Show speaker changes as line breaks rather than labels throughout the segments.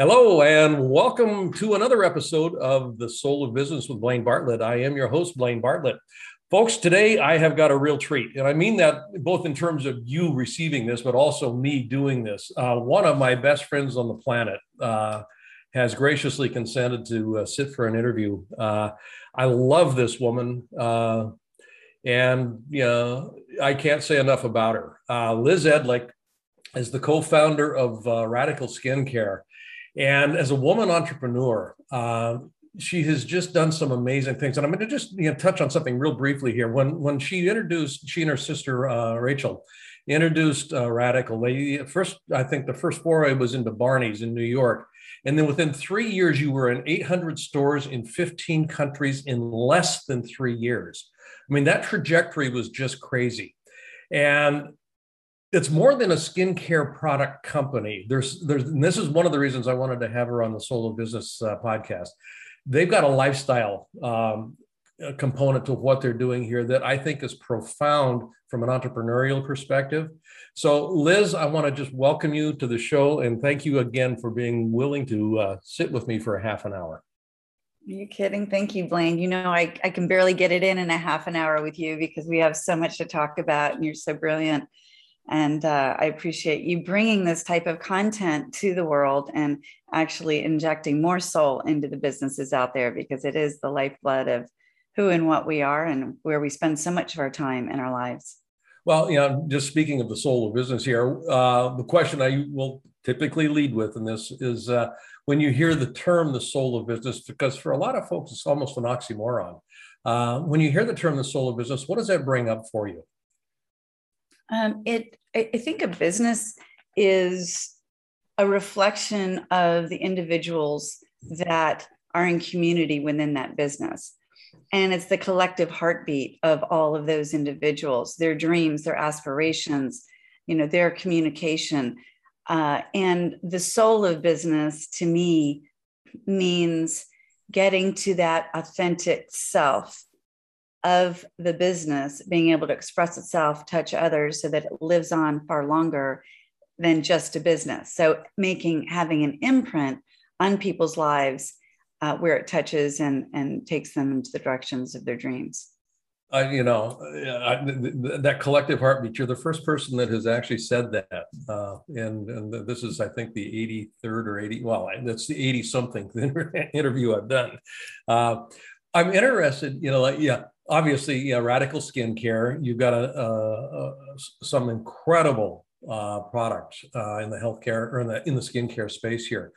Hello, and welcome to another episode of The Soul of Business with Blaine Bartlett. I am your host, Blaine Bartlett. Folks, today I have got a real treat, and I mean that both in terms of you receiving this, but also me doing this. Uh, one of my best friends on the planet uh, has graciously consented to uh, sit for an interview. Uh, I love this woman, uh, and you know, I can't say enough about her. Uh, Liz Edlich is the co-founder of Radical Skincare. And as a woman entrepreneur, uh, she has just done some amazing things. And I'm going to just you know, touch on something real briefly here. When when she introduced, she and her sister uh, Rachel introduced uh, Radical. They first, I think, the first foray was into Barney's in New York, and then within three years, you were in 800 stores in 15 countries in less than three years. I mean, that trajectory was just crazy. And it's more than a skincare product company. There's, there's, and this is one of the reasons I wanted to have her on the Soul of Business uh, podcast. They've got a lifestyle um, component to what they're doing here that I think is profound from an entrepreneurial perspective. So, Liz, I want to just welcome you to the show and thank you again for being willing to uh, sit with me for a half an hour.
Are you kidding? Thank you, Blaine. You know, I, I can barely get it in in a half an hour with you because we have so much to talk about and you're so brilliant. And uh, I appreciate you bringing this type of content to the world and actually injecting more soul into the businesses out there because it is the lifeblood of who and what we are and where we spend so much of our time in our lives.
Well, you know, just speaking of the soul of business here, uh, the question I will typically lead with in this is uh, when you hear the term the soul of business, because for a lot of folks, it's almost an oxymoron. Uh, when you hear the term the soul of business, what does that bring up for you?
Um, it, I think a business is a reflection of the individuals that are in community within that business. And it's the collective heartbeat of all of those individuals, their dreams, their aspirations, you know, their communication. Uh, and the soul of business to me means getting to that authentic self of the business being able to express itself, touch others so that it lives on far longer than just a business. So making having an imprint on people's lives uh, where it touches and and takes them into the directions of their dreams.
I, you know, I, that collective heartbeat. You're the first person that has actually said that, uh, and and this is, I think, the 83rd or 80. Well, that's the 80 something interview I've done. Uh, I'm interested. You know, like yeah, obviously, yeah, radical skincare. You've got a, a, a some incredible uh, products uh, in the healthcare or in the in the skincare space here.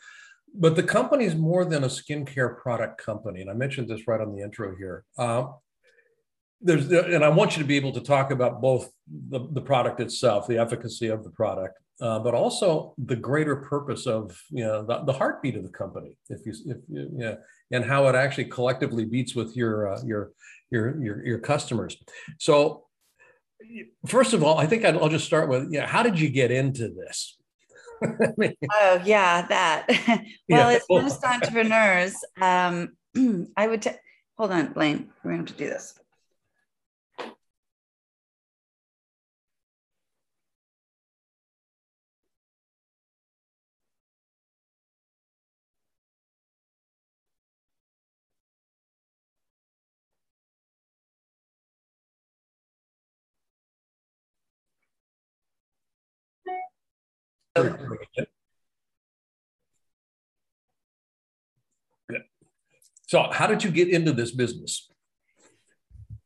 But the company is more than a skincare product company, and I mentioned this right on the intro here. Uh, there's, and I want you to be able to talk about both the, the product itself, the efficacy of the product, uh, but also the greater purpose of you know the, the heartbeat of the company, if you if you, yeah, and how it actually collectively beats with your uh, your your your your customers. So, first of all, I think I'll just start with yeah. How did you get into this?
oh yeah, that. well, yeah. it's most entrepreneurs. Um, I would. T- hold on, Blaine. We're going to do this.
So, how did you get into this business?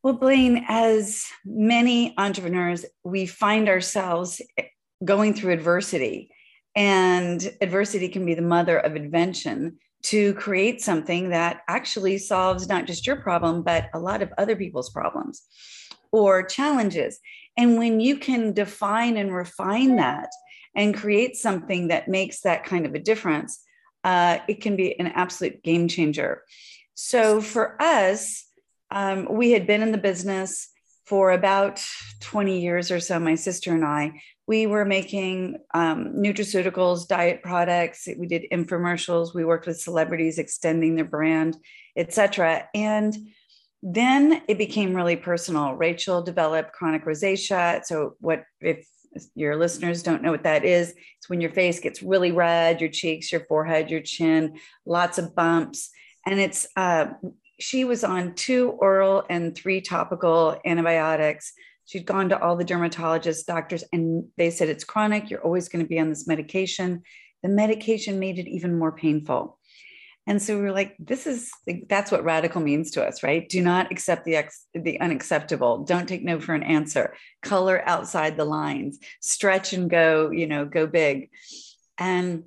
Well, Blaine, as many entrepreneurs, we find ourselves going through adversity. And adversity can be the mother of invention to create something that actually solves not just your problem, but a lot of other people's problems or challenges. And when you can define and refine that and create something that makes that kind of a difference, uh, it can be an absolute game changer. So for us, um, we had been in the business for about 20 years or so, my sister and I. We were making um, nutraceuticals, diet products. We did infomercials. We worked with celebrities extending their brand, etc. And then it became really personal. Rachel developed chronic rosacea. So, what if your listeners don't know what that is? It's when your face gets really red, your cheeks, your forehead, your chin, lots of bumps and it's uh, she was on two oral and three topical antibiotics. She'd gone to all the dermatologists, doctors, and they said it's chronic. You're always going to be on this medication. The medication made it even more painful. And so we were like, this is that's what radical means to us, right? Do not accept the ex, the unacceptable. Don't take no for an answer. Color outside the lines. Stretch and go, you know, go big. And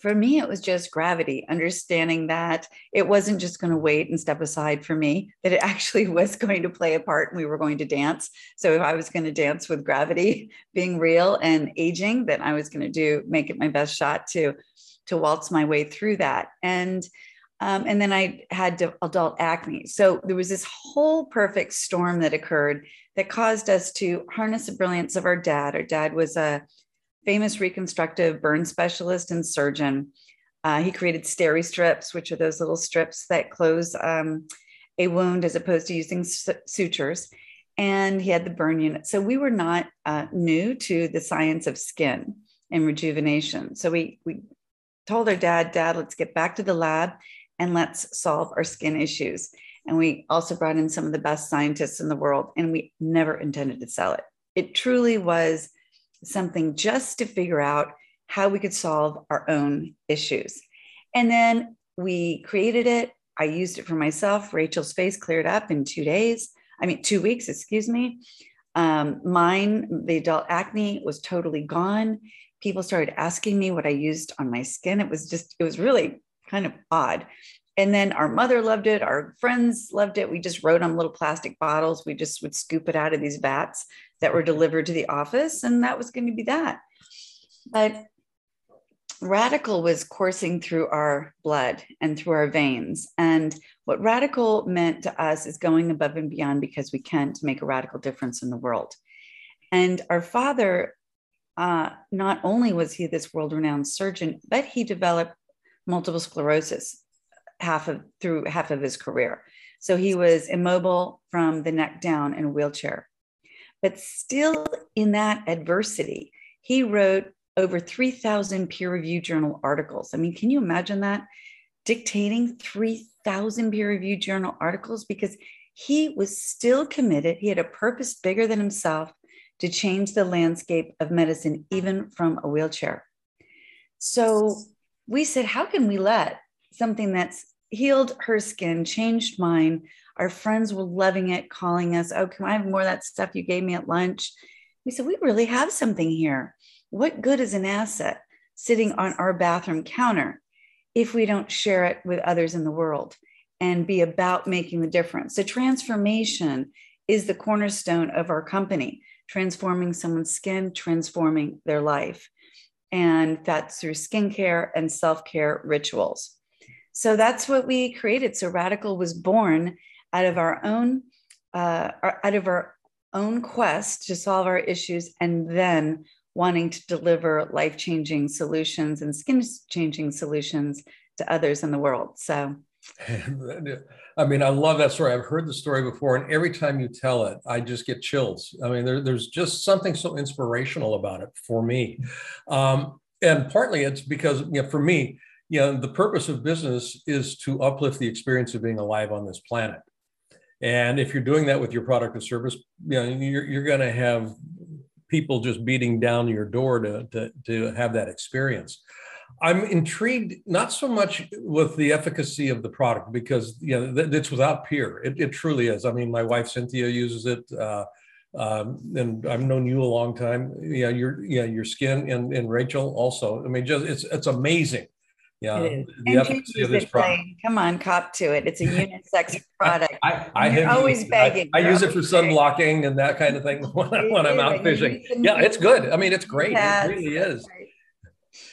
for me, it was just gravity, understanding that it wasn't just going to wait and step aside for me, that it actually was going to play a part and we were going to dance. So if I was going to dance with gravity being real and aging, then I was going to do make it my best shot to to waltz my way through that. And um, and then I had adult acne. So there was this whole perfect storm that occurred that caused us to harness the brilliance of our dad. Our dad was a famous reconstructive burn specialist and surgeon. Uh, he created steri strips, which are those little strips that close um, a wound as opposed to using sutures. And he had the burn unit. So we were not uh, new to the science of skin and rejuvenation. So we, we told our dad, Dad, let's get back to the lab and let's solve our skin issues. And we also brought in some of the best scientists in the world, and we never intended to sell it. It truly was something just to figure out how we could solve our own issues. And then we created it. I used it for myself. Rachel's face cleared up in two days. I mean, two weeks, excuse me. Um, mine, the adult acne was totally gone. People started asking me what I used on my skin. It was just, it was really kind of odd. And then our mother loved it. Our friends loved it. We just wrote on little plastic bottles. We just would scoop it out of these vats that were delivered to the office, and that was going to be that. But radical was coursing through our blood and through our veins. And what radical meant to us is going above and beyond because we can to make a radical difference in the world. And our father, uh, not only was he this world renowned surgeon, but he developed multiple sclerosis half of through half of his career. So he was immobile from the neck down in a wheelchair. But still in that adversity, he wrote over 3,000 peer reviewed journal articles. I mean, can you imagine that? Dictating 3,000 peer reviewed journal articles because he was still committed. He had a purpose bigger than himself to change the landscape of medicine, even from a wheelchair. So we said, how can we let something that's healed her skin, changed mine. Our friends were loving it, calling us, Oh, can I have more of that stuff you gave me at lunch? We said, We really have something here. What good is an asset sitting on our bathroom counter if we don't share it with others in the world and be about making the difference? So, transformation is the cornerstone of our company, transforming someone's skin, transforming their life. And that's through skincare and self care rituals. So that's what we created. So Radical was born out of our own, uh, out of our own quest to solve our issues, and then wanting to deliver life changing solutions and skin changing solutions to others in the world. So.
I mean, I love that story. I've heard the story before, and every time you tell it, I just get chills. I mean, there, there's just something so inspirational about it for me. Um, and partly it's because, you know, for me, you know, the purpose of business is to uplift the experience of being alive on this planet. And if you're doing that with your product or service, you know, you're, you're going to have people just beating down your door to, to, to have that experience. I'm intrigued not so much with the efficacy of the product because you know it's without peer. It, it truly is. I mean, my wife Cynthia uses it. Uh, um, and I've known you a long time. Yeah, your yeah your skin and and Rachel also. I mean, just it's it's amazing. Yeah,
the efficacy of this product. Come on, cop to it. It's a unisex product.
I, I, I have always used, begging. I, I use it for sun blocking and that kind of thing when, I, when I'm out fishing. Yeah, it's good. I mean, it's great. It really is.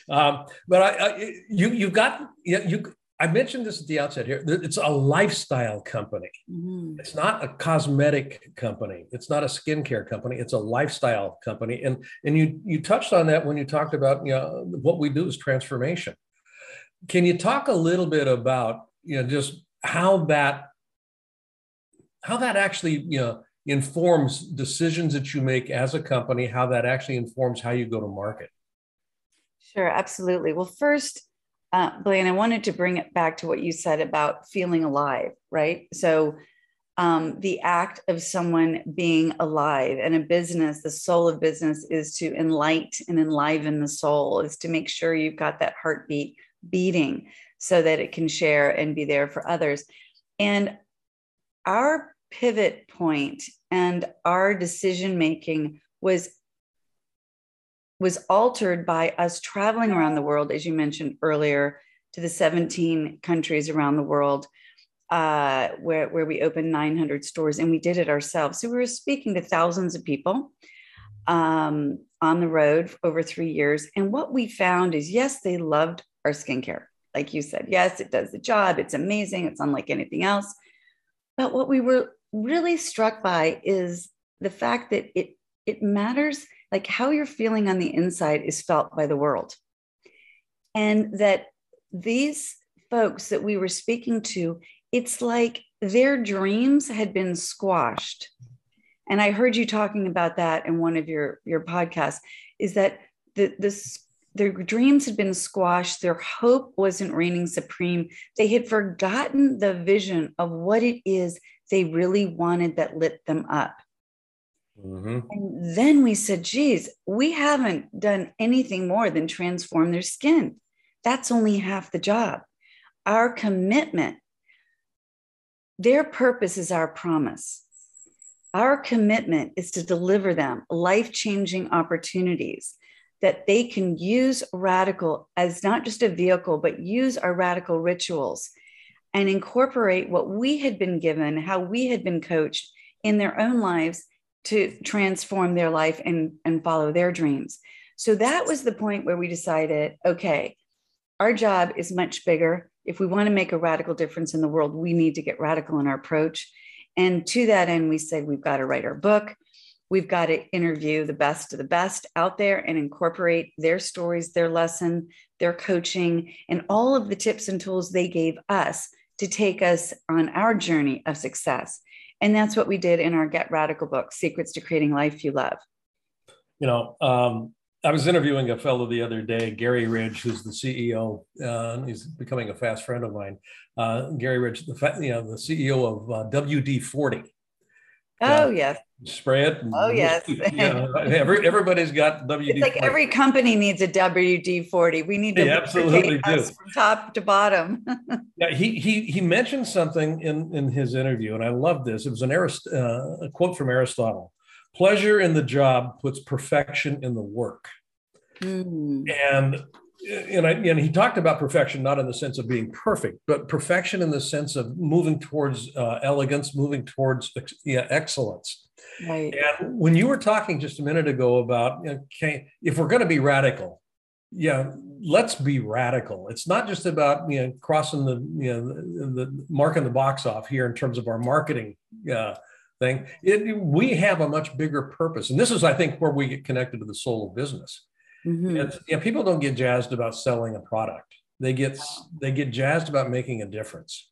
Um, but I, I, you you've got you, you I mentioned this at the outset here. It's a lifestyle company. Mm-hmm. It's not a cosmetic company. It's not a skincare company. It's a lifestyle company. And and you you touched on that when you talked about you know what we do is transformation. Can you talk a little bit about you know just how that how that actually you know informs decisions that you make as a company, how that actually informs how you go to market?
Sure, absolutely. Well, first uh, Blaine, I wanted to bring it back to what you said about feeling alive, right? So, um, the act of someone being alive and a business, the soul of business is to enlight and enliven the soul, is to make sure you've got that heartbeat beating so that it can share and be there for others. And our pivot point and our decision making was was altered by us traveling around the world, as you mentioned earlier, to the 17 countries around the world uh, where, where we opened 900 stores and we did it ourselves. So we were speaking to thousands of people um, on the road over three years. And what we found is yes, they loved our skincare. Like you said, yes, it does the job. It's amazing. It's unlike anything else. But what we were really struck by is the fact that it it matters like how you're feeling on the inside is felt by the world. And that these folks that we were speaking to, it's like their dreams had been squashed. And I heard you talking about that in one of your, your podcasts, is that the, this their dreams had been squashed. Their hope wasn't reigning supreme. They had forgotten the vision of what it is they really wanted that lit them up. Mm-hmm. And then we said, geez, we haven't done anything more than transform their skin. That's only half the job. Our commitment, their purpose is our promise. Our commitment is to deliver them life changing opportunities that they can use radical as not just a vehicle, but use our radical rituals and incorporate what we had been given, how we had been coached in their own lives to transform their life and, and follow their dreams. So that was the point where we decided okay, our job is much bigger. If we want to make a radical difference in the world, we need to get radical in our approach. And to that end, we said we've got to write our book. We've got to interview the best of the best out there and incorporate their stories, their lesson, their coaching, and all of the tips and tools they gave us to take us on our journey of success. And that's what we did in our Get Radical book, Secrets to Creating Life You Love.
You know, um, I was interviewing a fellow the other day, Gary Ridge, who's the CEO. Uh, he's becoming a fast friend of mine. Uh, Gary Ridge, the you know the CEO of uh, WD forty.
Oh yes.
Spread.
Oh yes.
yeah, every, everybody's got WD.
It's like every company needs a WD forty. We need to
absolutely do
from top to bottom.
yeah, he he he mentioned something in in his interview, and I love this. It was an Arist- uh, a quote from Aristotle: "Pleasure in the job puts perfection in the work." Mm. And and, I, and he talked about perfection not in the sense of being perfect, but perfection in the sense of moving towards uh, elegance, moving towards yeah, excellence. Right. And when you were talking just a minute ago about okay, if we're going to be radical, yeah, let's be radical. It's not just about you know crossing the you know the, the marking the box off here in terms of our marketing uh, thing. It, we have a much bigger purpose, and this is, I think, where we get connected to the soul of business. Mm-hmm. And, know, people don't get jazzed about selling a product. They get they get jazzed about making a difference.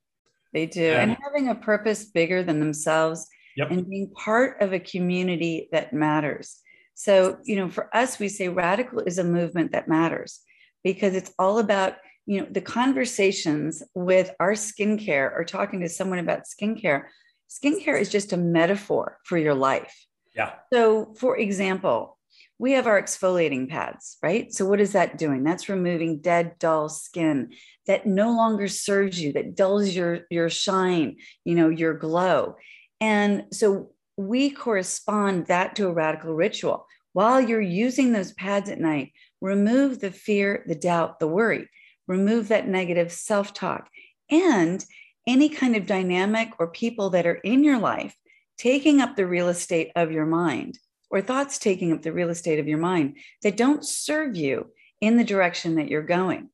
They do, and, and having a purpose bigger than themselves, yep. and being part of a community that matters. So, you know, for us, we say radical is a movement that matters because it's all about you know the conversations with our skincare or talking to someone about skincare. Skincare is just a metaphor for your life.
Yeah.
So, for example, we have our exfoliating pads, right? So, what is that doing? That's removing dead, dull skin that no longer serves you, that dulls your, your shine, you know, your glow. And so, we correspond that to a radical ritual. While you're using those pads at night, remove the fear, the doubt, the worry, remove that negative self talk, and any kind of dynamic or people that are in your life taking up the real estate of your mind or thoughts taking up the real estate of your mind that don't serve you in the direction that you're going.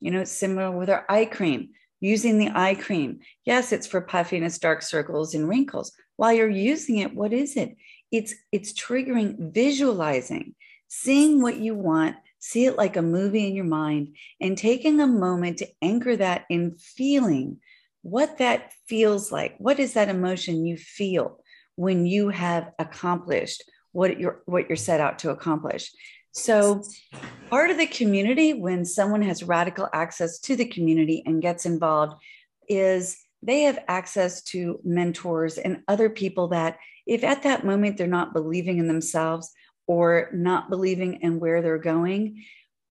You know, it's similar with our eye cream, using the eye cream. Yes, it's for puffiness, dark circles, and wrinkles. While you're using it, what is it? It's it's triggering visualizing, seeing what you want, see it like a movie in your mind, and taking a moment to anchor that in feeling what that feels like. What is that emotion you feel when you have accomplished what you're what you're set out to accomplish? So, part of the community when someone has radical access to the community and gets involved is they have access to mentors and other people that if at that moment they're not believing in themselves or not believing in where they're going,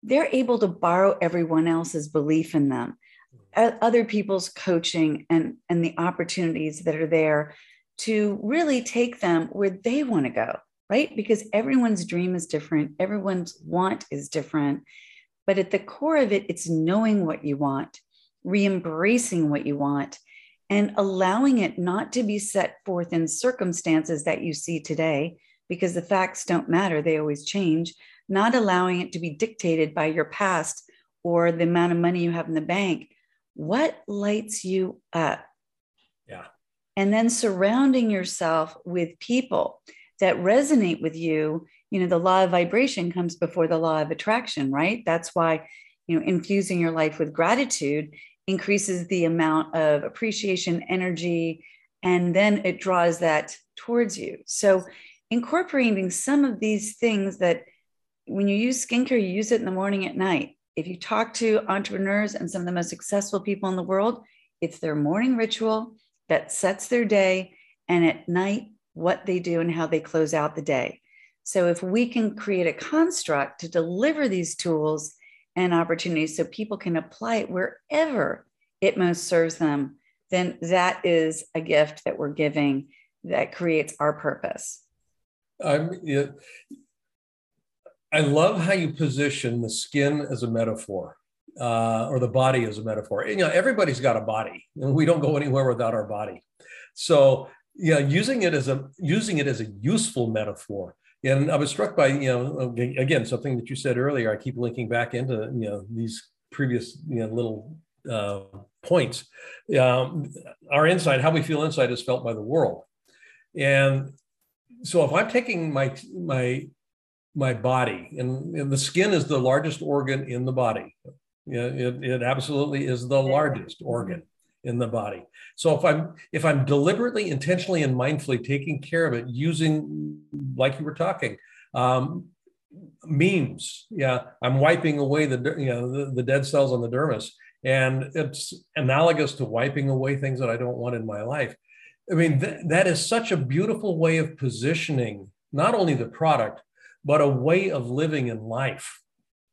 they're able to borrow everyone else's belief in them other people's coaching and and the opportunities that are there to really take them where they want to go right because everyone's dream is different everyone's want is different but at the core of it it's knowing what you want re-embracing what you want and allowing it not to be set forth in circumstances that you see today because the facts don't matter they always change not allowing it to be dictated by your past or the amount of money you have in the bank what lights you up?
Yeah.
And then surrounding yourself with people that resonate with you. You know, the law of vibration comes before the law of attraction, right? That's why, you know, infusing your life with gratitude increases the amount of appreciation, energy, and then it draws that towards you. So, incorporating some of these things that when you use skincare, you use it in the morning at night if you talk to entrepreneurs and some of the most successful people in the world, it's their morning ritual that sets their day and at night what they do and how they close out the day. So if we can create a construct to deliver these tools and opportunities so people can apply it wherever it most serves them, then that is a gift that we're giving that creates our purpose.
Yeah, I love how you position the skin as a metaphor. Uh, or the body as a metaphor. You know, everybody's got a body, and we don't go anywhere without our body. So, yeah, using it as a using it as a useful metaphor. And I was struck by, you know, again, something that you said earlier. I keep linking back into, you know, these previous, you know, little uh, points. Um, our inside, how we feel inside, is felt by the world. And so, if I'm taking my my my body and, and, the skin is the largest organ in the body it, it absolutely is the largest organ in the body so if i'm if i'm deliberately intentionally and mindfully taking care of it using like you were talking um, memes yeah i'm wiping away the you know the, the dead cells on the dermis and it's analogous to wiping away things that i don't want in my life i mean th- that is such a beautiful way of positioning not only the product but a way of living in life.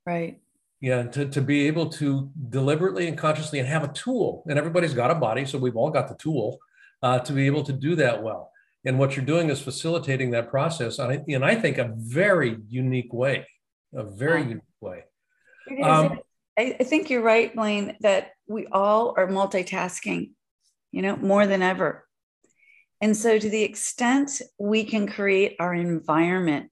Right.
Yeah, to, to be able to deliberately and consciously and have a tool, and everybody's got a body, so we've all got the tool uh, to be able to do that well. And what you're doing is facilitating that process, and I, and I think a very unique way, a very unique way.
Um, I, I think you're right, Blaine, that we all are multitasking, you know, more than ever. And so, to the extent we can create our environment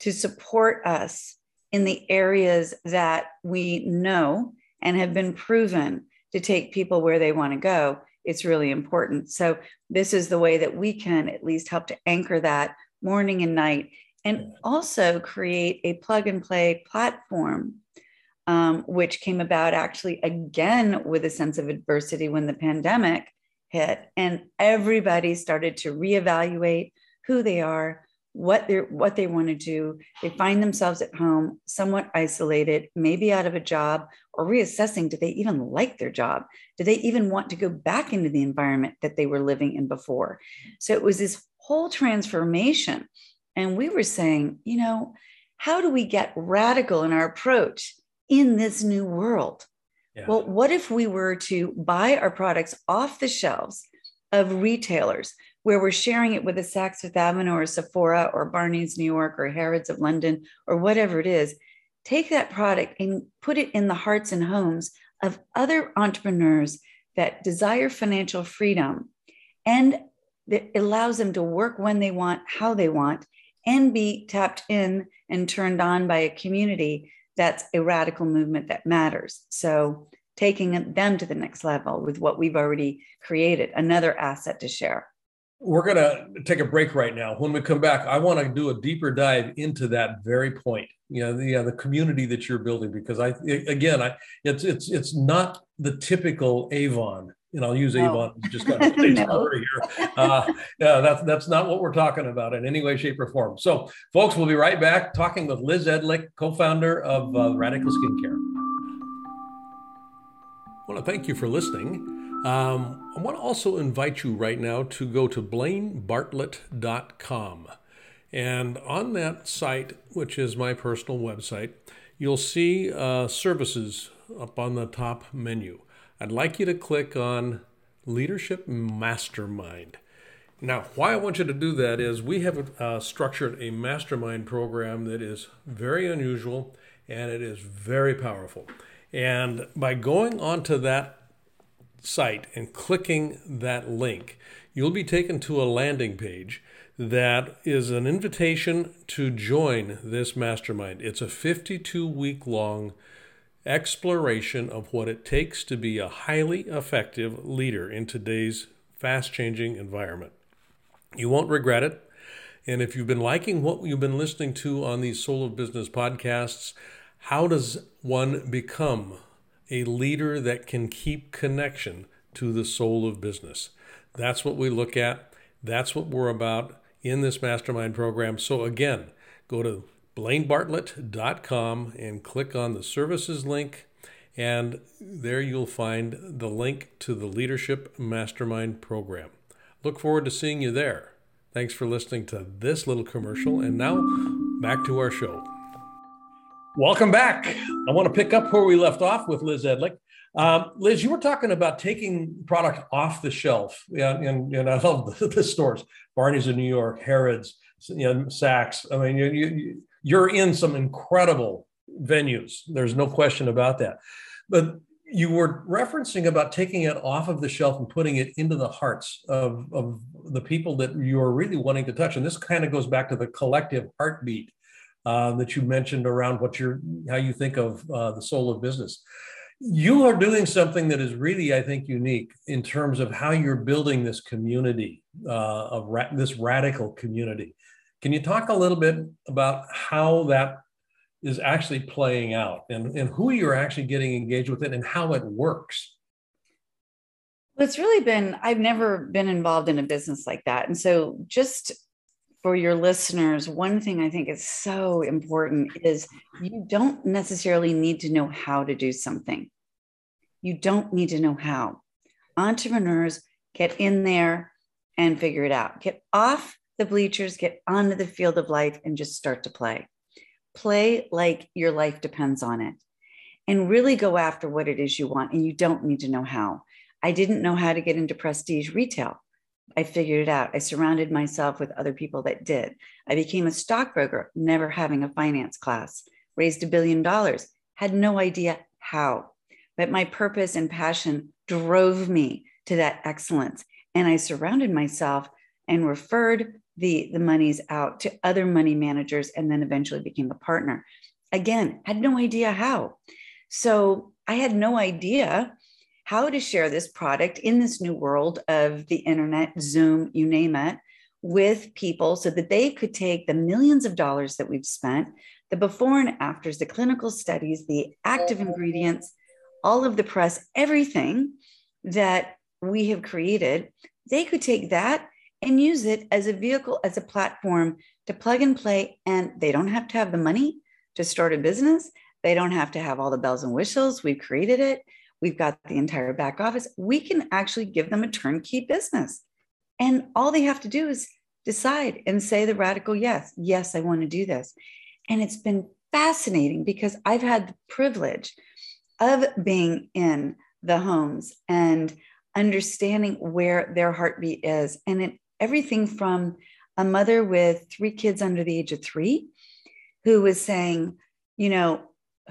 to support us in the areas that we know and have been proven to take people where they want to go, it's really important. So, this is the way that we can at least help to anchor that morning and night and also create a plug and play platform, um, which came about actually again with a sense of adversity when the pandemic hit and everybody started to reevaluate who they are what they what they want to do. They find themselves at home somewhat isolated maybe out of a job or reassessing do they even like their job? Do they even want to go back into the environment that they were living in before? So it was this whole transformation. And we were saying you know how do we get radical in our approach in this new world? Yeah. well what if we were to buy our products off the shelves of retailers where we're sharing it with a Saks Fifth Avenue or Sephora or Barney's New York or Harrods of London or whatever it is, take that product and put it in the hearts and homes of other entrepreneurs that desire financial freedom and that allows them to work when they want, how they want, and be tapped in and turned on by a community that's a radical movement that matters. So, taking them to the next level with what we've already created, another asset to share.
We're going to take a break right now. When we come back, I want to do a deeper dive into that very point. You know, the, uh, the community that you're building, because I, again, I, it's, it's, it's not the typical Avon and I'll use Avon just got to no. here. Uh, yeah, that's that's not what we're talking about in any way, shape, or form. So, folks, we'll be right back talking with Liz Edlich, co-founder of uh, Radical Skincare. I want to thank you for listening. Um, I want to also invite you right now to go to blainebartlett.com. And on that site, which is my personal website, you'll see uh, services up on the top menu. I'd like you to click on Leadership Mastermind. Now, why I want you to do that is we have uh, structured a mastermind program that is very unusual and it is very powerful. And by going onto that site and clicking that link, you'll be taken to a landing page that is an invitation to join this mastermind. It's a 52 week long exploration of what it takes to be a highly effective leader in today's fast changing environment. You won't regret it. And if you've been liking what you've been listening to on these Soul of Business podcasts, how does one become a leader that can keep connection to the soul of business? That's what we look at. That's what we're about in this mastermind program. So, again, go to blainebartlett.com and click on the services link. And there you'll find the link to the Leadership Mastermind program. Look forward to seeing you there. Thanks for listening to this little commercial. And now back to our show. Welcome back. I want to pick up where we left off with Liz Edlich. Um, Liz, you were talking about taking product off the shelf, and, and, and I love the, the, stores, Barney's in New York, Harrods, you know, Saks. I mean, you, you, you're in some incredible venues. There's no question about that. But you were referencing about taking it off of the shelf and putting it into the hearts of, of the people that you're really wanting to touch. And this kind of goes back to the collective heartbeat uh, that you mentioned around what you're, how you think of uh, the soul of business. You are doing something that is really, I think, unique in terms of how you're building this community uh, of ra- this radical community. Can you talk a little bit about how that is actually playing out and, and who you're actually getting engaged with it and how it works?
Well, it's really been, I've never been involved in a business like that. And so, just for your listeners, one thing I think is so important is you don't necessarily need to know how to do something. You don't need to know how. Entrepreneurs get in there and figure it out. Get off the bleachers, get onto the field of life, and just start to play. Play like your life depends on it and really go after what it is you want. And you don't need to know how. I didn't know how to get into prestige retail. I figured it out. I surrounded myself with other people that did. I became a stockbroker, never having a finance class, raised a billion dollars, had no idea how. But my purpose and passion drove me to that excellence. And I surrounded myself and referred the, the monies out to other money managers and then eventually became a partner. Again, had no idea how. So I had no idea how to share this product in this new world of the internet, Zoom, you name it, with people so that they could take the millions of dollars that we've spent, the before and afters, the clinical studies, the active ingredients, all of the press, everything that we have created, they could take that and use it as a vehicle, as a platform to plug and play. And they don't have to have the money to start a business. They don't have to have all the bells and whistles. We've created it. We've got the entire back office. We can actually give them a turnkey business. And all they have to do is decide and say the radical yes. Yes, I want to do this. And it's been fascinating because I've had the privilege of being in the homes and understanding where their heartbeat is. And it everything from a mother with three kids under the age of three who was saying, you know,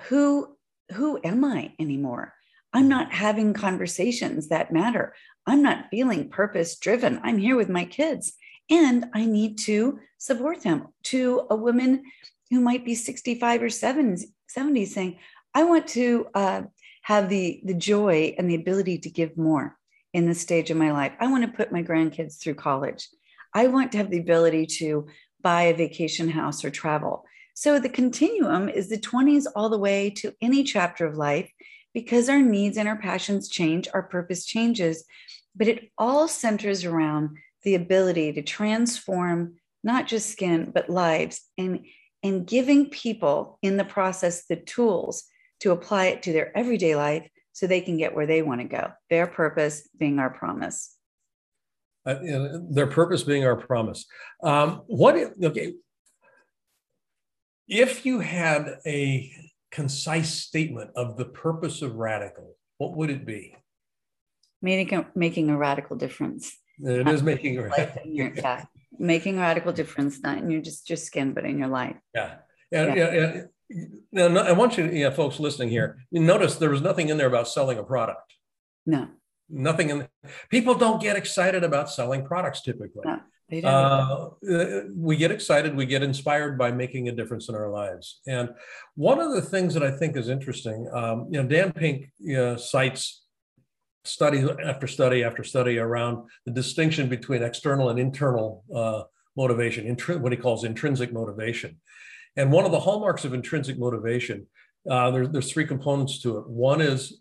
who who am I anymore? I'm not having conversations that matter. I'm not feeling purpose driven. I'm here with my kids and I need to support them. To a woman who might be 65 or 70, 70 saying, I want to uh, have the, the joy and the ability to give more in this stage of my life. I want to put my grandkids through college. I want to have the ability to buy a vacation house or travel. So the continuum is the 20s all the way to any chapter of life because our needs and our passions change, our purpose changes, but it all centers around the ability to transform not just skin, but lives and, and giving people in the process the tools to apply it to their everyday life so they can get where they want to go. Their purpose being our promise.
Uh, their purpose being our promise. Um, what? Okay, if you had a concise statement of the purpose of radical, what would it be?
Making a, making a radical difference.
It is making a
your, yeah, making a radical difference, not in your just your skin, but in your life.
Yeah, and, yeah. and, now, I want you, to, yeah, folks listening here, you notice there was nothing in there about selling a product.
No.
Nothing in people don't get excited about selling products typically. No. Uh, we get excited, we get inspired by making a difference in our lives. And one of the things that I think is interesting, um, you know, Dan Pink cites study after study after study around the distinction between external and internal uh, motivation, intri- what he calls intrinsic motivation. And one of the hallmarks of intrinsic motivation, uh, there, there's three components to it. One is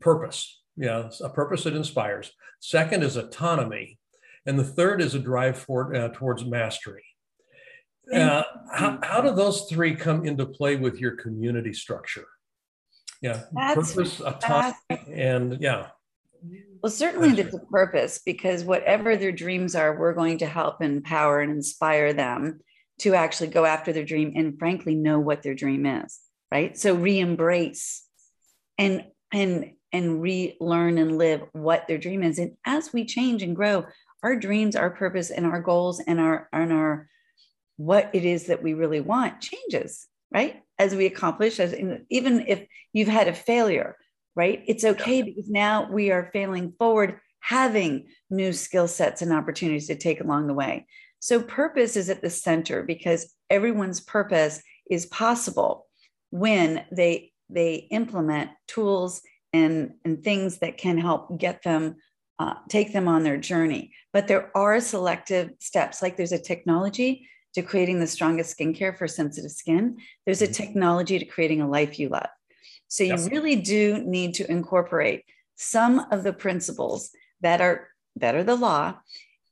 purpose, yeah, a purpose that inspires. Second is autonomy, and the third is a drive for, uh, towards mastery. Uh, how, how do those three come into play with your community structure? Yeah, that's, purpose, autonomy, and yeah.
Well, certainly there's a purpose because whatever their dreams are, we're going to help empower and inspire them to actually go after their dream and frankly know what their dream is right so re-embrace and and and relearn and live what their dream is and as we change and grow our dreams our purpose and our goals and our and our what it is that we really want changes right? As we accomplish as in, even if you've had a failure right? It's okay because now we are failing forward having new skill sets and opportunities to take along the way. So purpose is at the center because everyone's purpose is possible when they they implement tools and and things that can help get them uh, take them on their journey. But there are selective steps, like there's a technology to creating the strongest skincare for sensitive skin. There's a mm-hmm. technology to creating a life you love. So you yes. really do need to incorporate some of the principles that are that are the law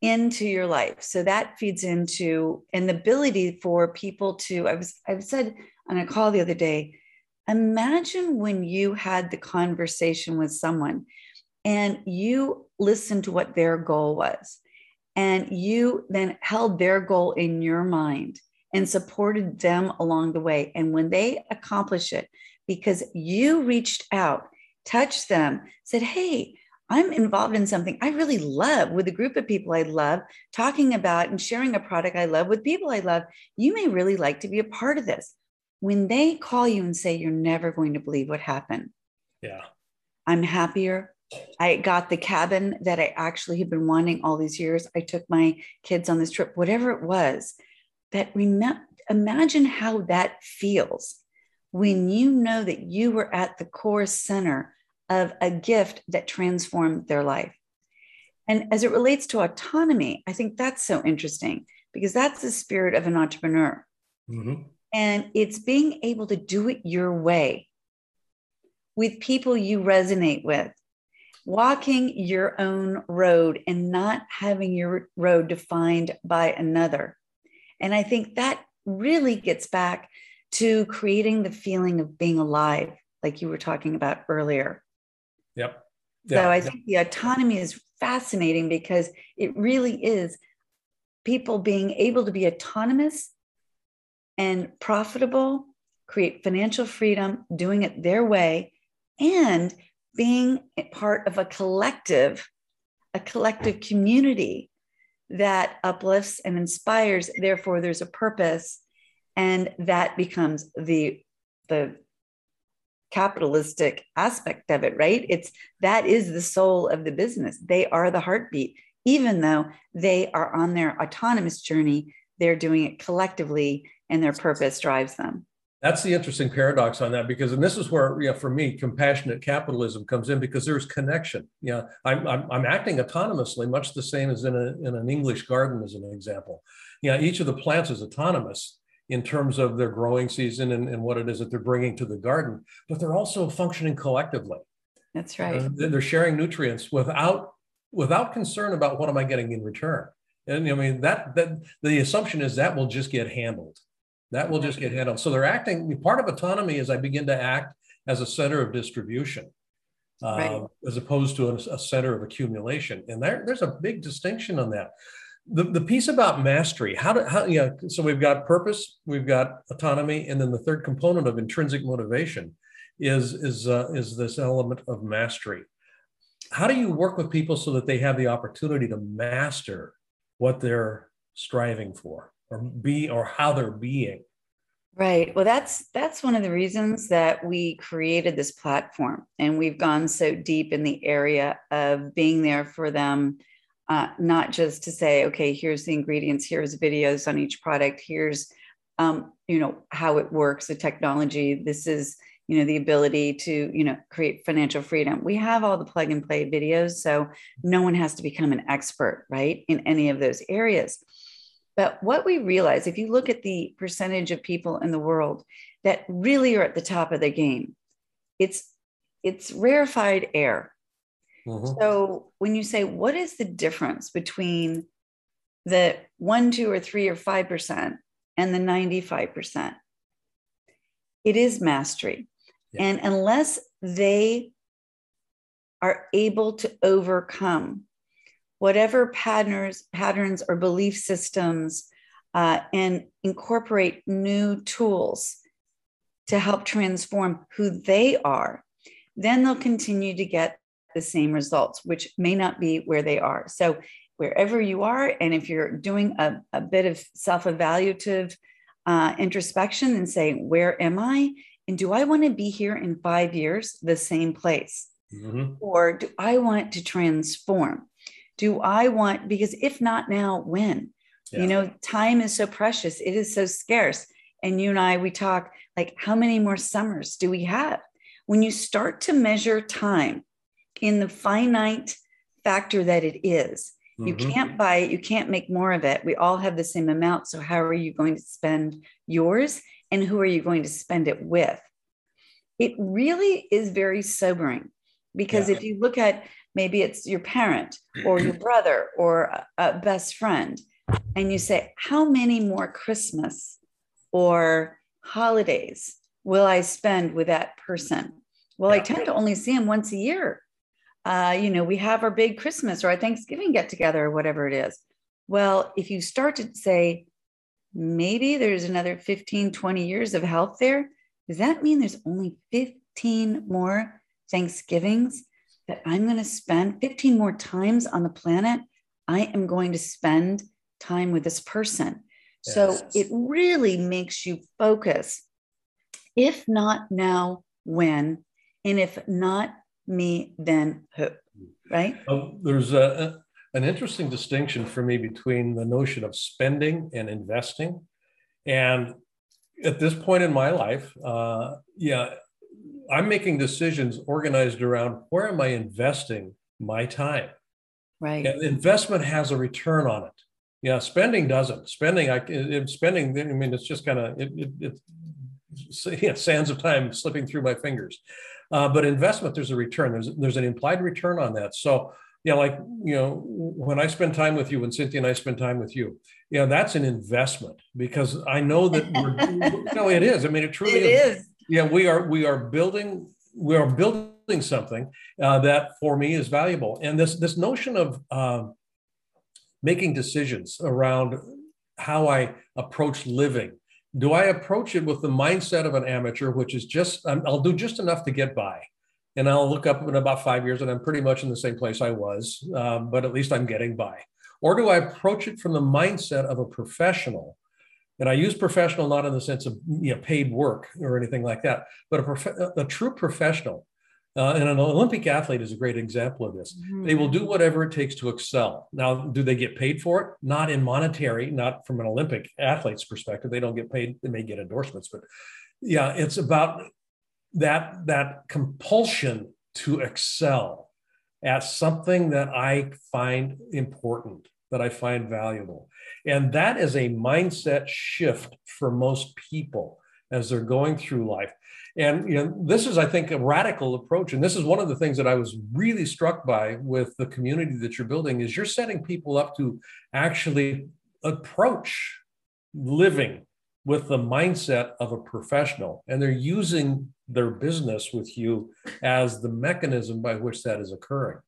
into your life. So that feeds into an ability for people to, I was, I've said on a call the other day, imagine when you had the conversation with someone and you listened to what their goal was and you then held their goal in your mind and supported them along the way. And when they accomplish it, because you reached out, touched them, said, Hey, I'm involved in something I really love with a group of people I love, talking about and sharing a product I love with people I love. You may really like to be a part of this. When they call you and say, You're never going to believe what happened.
Yeah.
I'm happier. I got the cabin that I actually had been wanting all these years. I took my kids on this trip, whatever it was. That rem- imagine how that feels when you know that you were at the core center of a gift that transformed their life. And as it relates to autonomy, I think that's so interesting because that's the spirit of an entrepreneur. Mm-hmm. And it's being able to do it your way with people you resonate with, walking your own road and not having your road defined by another. And I think that really gets back to creating the feeling of being alive, like you were talking about earlier.
Yep.
Yeah, so I think the autonomy is fascinating because it really is people being able to be autonomous and profitable, create financial freedom, doing it their way, and being part of a collective, a collective community that uplifts and inspires therefore there's a purpose and that becomes the the capitalistic aspect of it right? It's that is the soul of the business. They are the heartbeat. Even though they are on their autonomous journey they're doing it collectively and their purpose drives them
that's the interesting paradox on that because, and this is where, yeah, for me, compassionate capitalism comes in because there's connection. Yeah, I'm, I'm, I'm acting autonomously, much the same as in, a, in an English garden, as an example. Yeah, each of the plants is autonomous in terms of their growing season and, and what it is that they're bringing to the garden, but they're also functioning collectively.
That's right. Uh,
they're sharing nutrients without without concern about what am I getting in return. And I mean that that the assumption is that will just get handled. That will just get handled. So they're acting, part of autonomy is I begin to act as a center of distribution. Uh, right. as opposed to a, a, center of accumulation. And there, there's a big distinction on that. The, the piece about mastery, how do, how, yeah, so we've got purpose, we've got autonomy, and then the third component of intrinsic motivation is, is, uh, is this element of mastery. How do you work with people so that they have the opportunity to master what they're striving for? Or be or how they're being.
Right. Well that's that's one of the reasons that we created this platform and we've gone so deep in the area of being there for them uh, not just to say okay here's the ingredients here's videos on each product here's um, you know how it works the technology. This is you know the ability to you know create financial freedom. We have all the plug and play videos so no one has to become an expert right in any of those areas but what we realize, if you look at the percentage of people in the world that really are at the top of the game, it's it's rarefied air. Mm-hmm. So when you say what is the difference between the one, two, or three, or five percent and the 95%, it is mastery. Yeah. And unless they are able to overcome whatever patterns, patterns or belief systems uh, and incorporate new tools to help transform who they are, then they'll continue to get the same results, which may not be where they are. So, wherever you are, and if you're doing a, a bit of self evaluative uh, introspection and saying, Where am I? And do I want to be here in five years, the same place? Mm-hmm. Or do I want to transform? Do I want, because if not now, when? Yeah. You know, time is so precious, it is so scarce. And you and I, we talk like, how many more summers do we have? When you start to measure time in the finite factor that it is, mm-hmm. you can't buy it, you can't make more of it. We all have the same amount. So, how are you going to spend yours? And who are you going to spend it with? It really is very sobering because yeah. if you look at maybe it's your parent or your brother or a, best friend. And you say how many more christmas or holidays will i spend with that person? Well yeah. i tend to only see him once a year. Uh, you know we have our big christmas or our thanksgiving get together or whatever it is. Well if you start to say maybe there's another 15 20 years of health there does that mean there's only 15 more thanksgivings that I'm going to spend 15 more times on the planet, I am going to spend time with this person. Yes. So it really makes you focus. If not now, when? And if not me, then who? Right?
Well, there's a, an interesting distinction for me between the notion of spending and investing. And at this point in my life, uh, yeah, I'm making decisions organized around where am I investing my time?
Right.
And investment has a return on it. Yeah, spending doesn't. Spending, I it, spending. I mean, it's just kind of it, it, sands of time slipping through my fingers. Uh, but investment, there's a return. There's there's an implied return on that. So yeah, like you know, when I spend time with you, when Cynthia and I spend time with you, yeah, that's an investment because I know that we're. no, it is. I mean, it truly
it
is.
is
yeah we are we are building we are building something uh, that for me is valuable and this this notion of uh, making decisions around how i approach living do i approach it with the mindset of an amateur which is just i'll do just enough to get by and i'll look up in about five years and i'm pretty much in the same place i was um, but at least i'm getting by Or do I approach it from the mindset of a professional? And I use professional not in the sense of you know, paid work or anything like that, but a, prof- a true professional. Uh, and an Olympic athlete is a great example of this. Mm-hmm. They will do whatever it takes to excel. Now, do they get paid for it? Not in monetary, not from an Olympic athlete's perspective. They don't get paid. They may get endorsements, but yeah, it's about that that compulsion to excel at something that I find important, that I find valuable. And that is a mindset shift for most people as they're going through life. And you know, this is, I think, a radical approach. And this is one of the things that I was really struck by with the community that you're building is you're setting people up to actually approach living with the mindset of a professional. And they're using their business with you as the mechanism by which that is occurring.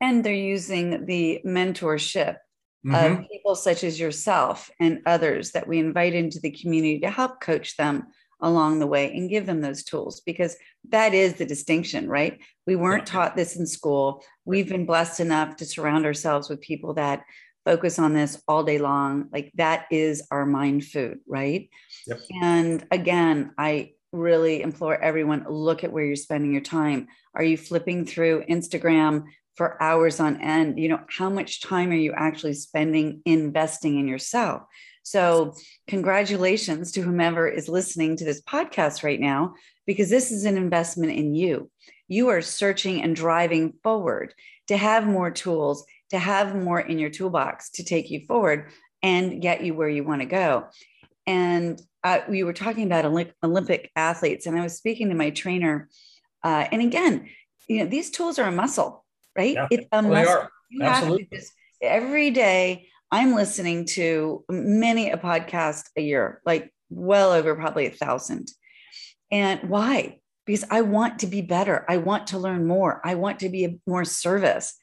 And they're using the mentorship mm-hmm. of people such as yourself and others that we invite into the community to help coach them along the way and give them those tools because that is the distinction, right? We weren't taught this in school. We've been blessed enough to surround ourselves with people that focus on this all day long. Like that is our mind food, right? Yep. And again, I really implore everyone look at where you're spending your time. Are you flipping through Instagram for hours on end? You know, how much time are you actually spending investing in yourself? So, congratulations to whomever is listening to this podcast right now, because this is an investment in you. You are searching and driving forward to have more tools, to have more in your toolbox to take you forward and get you where you want to go. And uh, we were talking about Olympic athletes, and I was speaking to my trainer. Uh, and again, you know, these tools are a muscle, right?
Yeah. It's a muscle. They are. You Absolutely.
Just, every day, I'm listening to many a podcast a year, like well over probably a thousand. And why? Because I want to be better. I want to learn more. I want to be more service.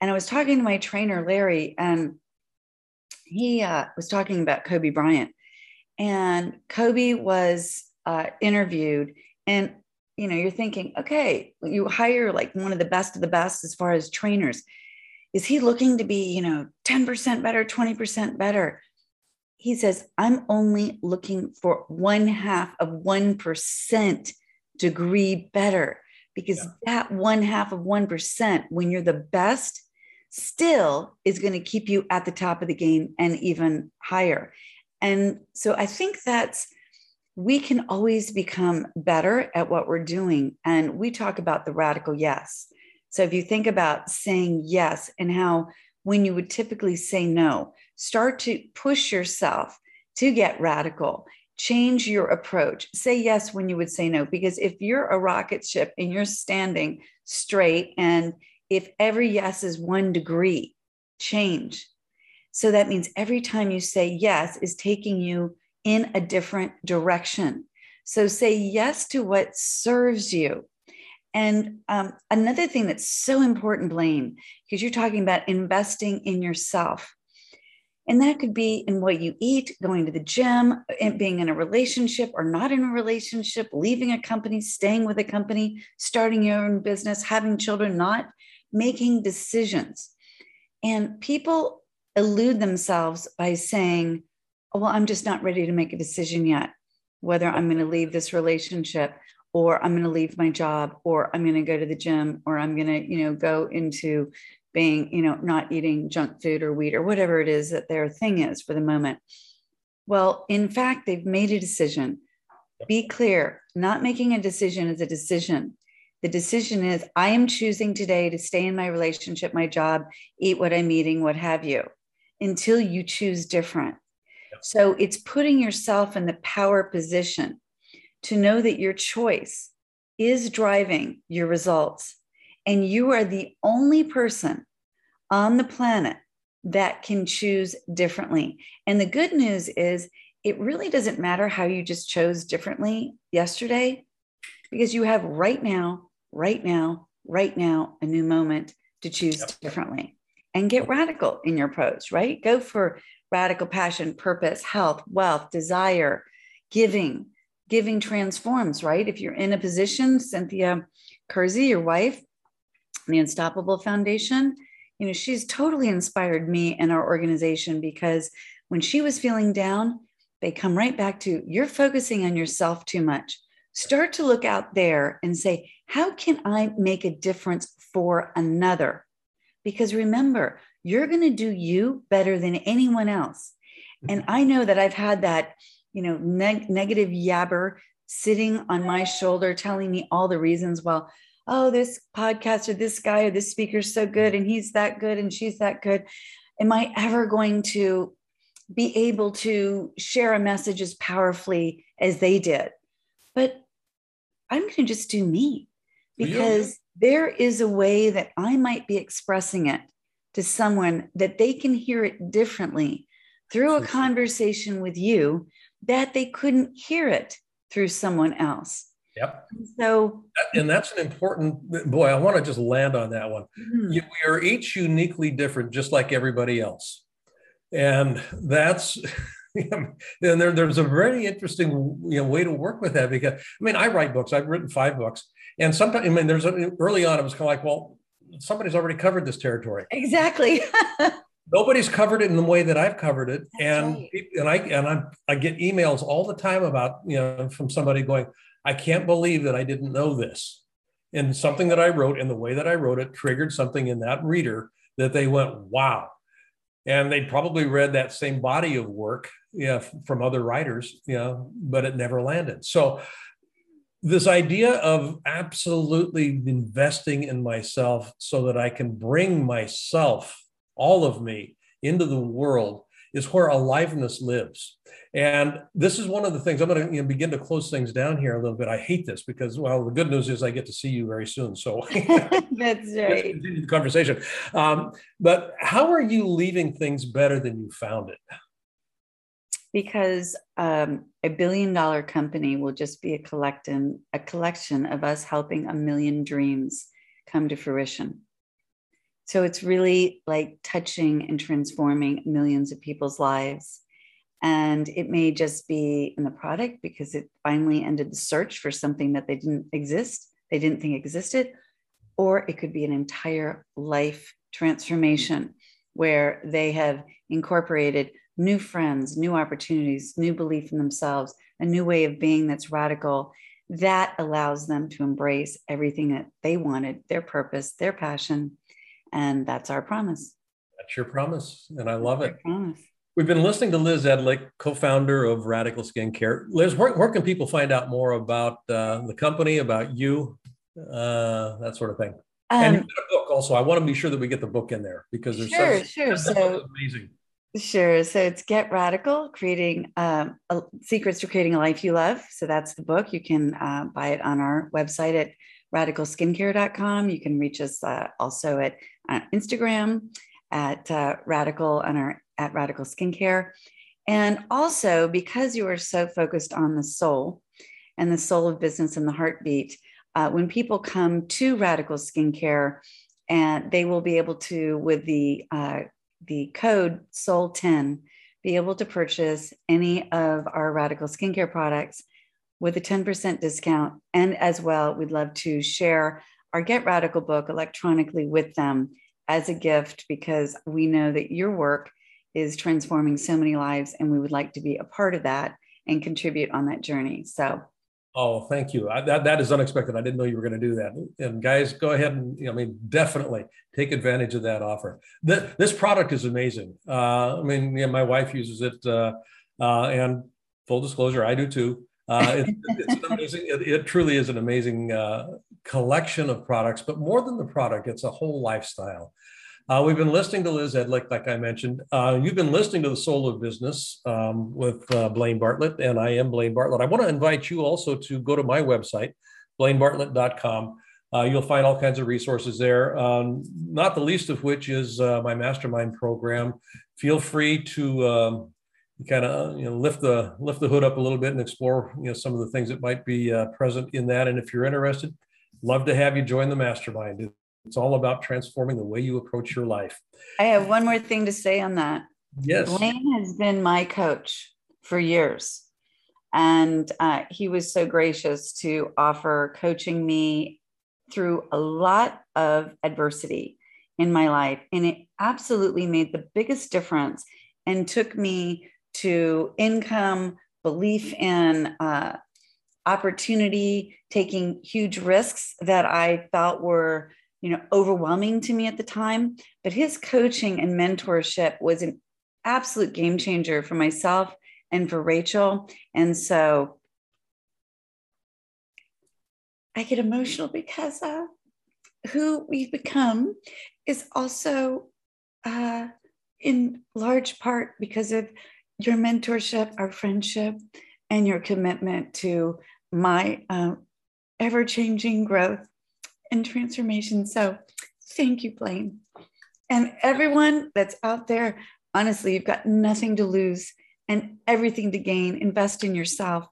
And I was talking to my trainer, Larry, and he uh, was talking about Kobe Bryant. And Kobe was uh, interviewed, and you know, you're thinking, okay, you hire like one of the best of the best as far as trainers is he looking to be, you know, 10% better, 20% better? He says, I'm only looking for one half of 1% degree better because yeah. that one half of 1%, when you're the best, still is going to keep you at the top of the game and even higher. And so I think that's, we can always become better at what we're doing. And we talk about the radical yes. So if you think about saying yes and how when you would typically say no, start to push yourself to get radical. Change your approach. Say yes when you would say no. Because if you're a rocket ship and you're standing straight, and if every yes is one degree, change. So that means every time you say yes is taking you in a different direction. So say yes to what serves you. And um, another thing that's so important, Blaine, because you're talking about investing in yourself. And that could be in what you eat, going to the gym, being in a relationship or not in a relationship, leaving a company, staying with a company, starting your own business, having children, not making decisions. And people elude themselves by saying, Well, I'm just not ready to make a decision yet, whether I'm going to leave this relationship or I'm going to leave my job, or I'm going to go to the gym, or I'm going to, you know, go into being, you know, not eating junk food or wheat or whatever it is that their thing is for the moment. Well, in fact, they've made a decision. Be clear, not making a decision is a decision. The decision is I am choosing today to stay in my relationship, my job, eat what I'm eating, what have you, until you choose different. So it's putting yourself in the power position to know that your choice is driving your results. And you are the only person on the planet that can choose differently. And the good news is, it really doesn't matter how you just chose differently yesterday, because you have right now, right now, right now, a new moment to choose yep. differently and get radical in your approach, right? Go for radical passion, purpose, health, wealth, desire, giving, giving transforms, right? If you're in a position, Cynthia Kersey, your wife, the Unstoppable Foundation, you know, she's totally inspired me and our organization because when she was feeling down, they come right back to you're focusing on yourself too much. Start to look out there and say, how can I make a difference for another? Because remember, you're going to do you better than anyone else. And mm-hmm. I know that I've had that, you know, neg- negative yabber sitting on my shoulder telling me all the reasons. Well, oh, this podcast or this guy or this speaker's so good and he's that good and she's that good. Am I ever going to be able to share a message as powerfully as they did? But I'm going to just do me because yeah. there is a way that I might be expressing it to someone that they can hear it differently through a conversation with you that they couldn't hear it through someone else.
Yep.
So,
and that's an important boy. I want to just land on that one. Mm-hmm. We are each uniquely different, just like everybody else, and that's. and there, there's a very interesting you know, way to work with that because I mean I write books. I've written five books, and sometimes I mean there's a, early on it was kind of like well somebody's already covered this territory.
Exactly.
Nobody's covered it in the way that I've covered it, That's and right. and I and I I get emails all the time about you know from somebody going, I can't believe that I didn't know this. And something that I wrote and the way that I wrote it triggered something in that reader that they went, wow. And they probably read that same body of work you know, from other writers, you know, but it never landed. So this idea of absolutely investing in myself so that I can bring myself, all of me, into the world is where aliveness lives. And this is one of the things I'm going to begin to close things down here a little bit. I hate this because, well, the good news is I get to see you very soon. So
that's right.
Continue the conversation. Um, but how are you leaving things better than you found it?
Because um, a billion dollar company will just be a collection, a collection of us helping a million dreams come to fruition. So it's really like touching and transforming millions of people's lives. And it may just be in the product because it finally ended the search for something that they didn't exist, they didn't think existed, or it could be an entire life transformation where they have incorporated new friends, new opportunities, new belief in themselves, a new way of being that's radical that allows them to embrace everything that they wanted, their purpose, their passion, and that's our promise.
That's your promise. And I love it. Promise. We've been listening to Liz Edlich, co-founder of Radical Skincare. Liz, where, where can people find out more about uh, the company, about you, uh, that sort of thing? Um, and you've got a book also. I want to be sure that we get the book in there because there's
sure, such, sure. So amazing. Sure. So it's Get Radical, creating um, a, secrets to creating a life you love. So that's the book. You can uh, buy it on our website at radicalskincare.com. You can reach us uh, also at uh, Instagram at uh, Radical on our at Radical Skincare. And also because you are so focused on the soul and the soul of business and the heartbeat, uh, when people come to Radical Skincare, and they will be able to, with the uh, the code Soul 10, be able to purchase any of our Radical Skincare products with a 10% discount. And as well, we'd love to share our Get Radical book electronically with them as a gift because we know that your work is transforming so many lives and we would like to be a part of that and contribute on that journey. So
Oh, thank you. I, that that is unexpected. I didn't know you were going to do that. And guys, go ahead and you know, I mean, definitely take advantage of that offer. The, this product is amazing. Uh, I mean, yeah, my wife uses it, uh, uh, and full disclosure, I do too. Uh, it, it's amazing. It, it, truly is an amazing uh, collection of products, but more than the product, it's a whole lifestyle. Uh, we've been listening to Liz Edlich, like I mentioned. Uh, you've been listening to the Soul of Business um, with uh, Blaine Bartlett, and I am Blaine Bartlett. I want to invite you also to go to my website, blainebartlett.com. Uh, you'll find all kinds of resources there, um, not the least of which is uh, my mastermind program. Feel free to um, kind of you know lift the lift the hood up a little bit and explore you know some of the things that might be uh, present in that. And if you're interested, love to have you join the mastermind. It's all about transforming the way you approach your life.
I have one more thing to say on that.
Yes,
Blaine has been my coach for years. And uh, he was so gracious to offer coaching me through a lot of adversity in my life. And it absolutely made the biggest difference and took me to income, belief in uh, opportunity, taking huge risks that I felt were, you know, overwhelming to me at the time. But his coaching and mentorship was an absolute game changer for myself and for Rachel. And so I get emotional because uh, who we've become is also uh, in large part because of your mentorship, our friendship, and your commitment to my uh, ever changing growth and transformation. So, thank you, Blaine. And everyone that's out there, honestly, you've got nothing to lose and everything to gain. Invest in yourself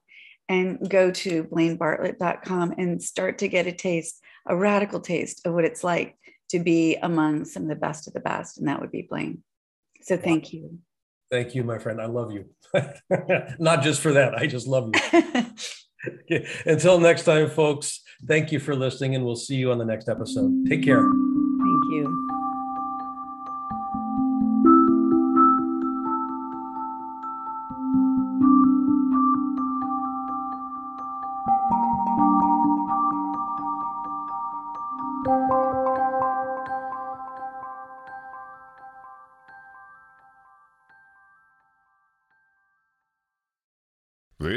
and go to blainebartlett.com and start to get a taste, a radical taste of what it's like to be among some of the best of the best. And that would be Blaine. So thank you.
Thank you, my friend. I love you. Not just for that, I just love you. Until next time, folks, thank you for listening, and we'll see you on the next episode. Take care.
Thank you.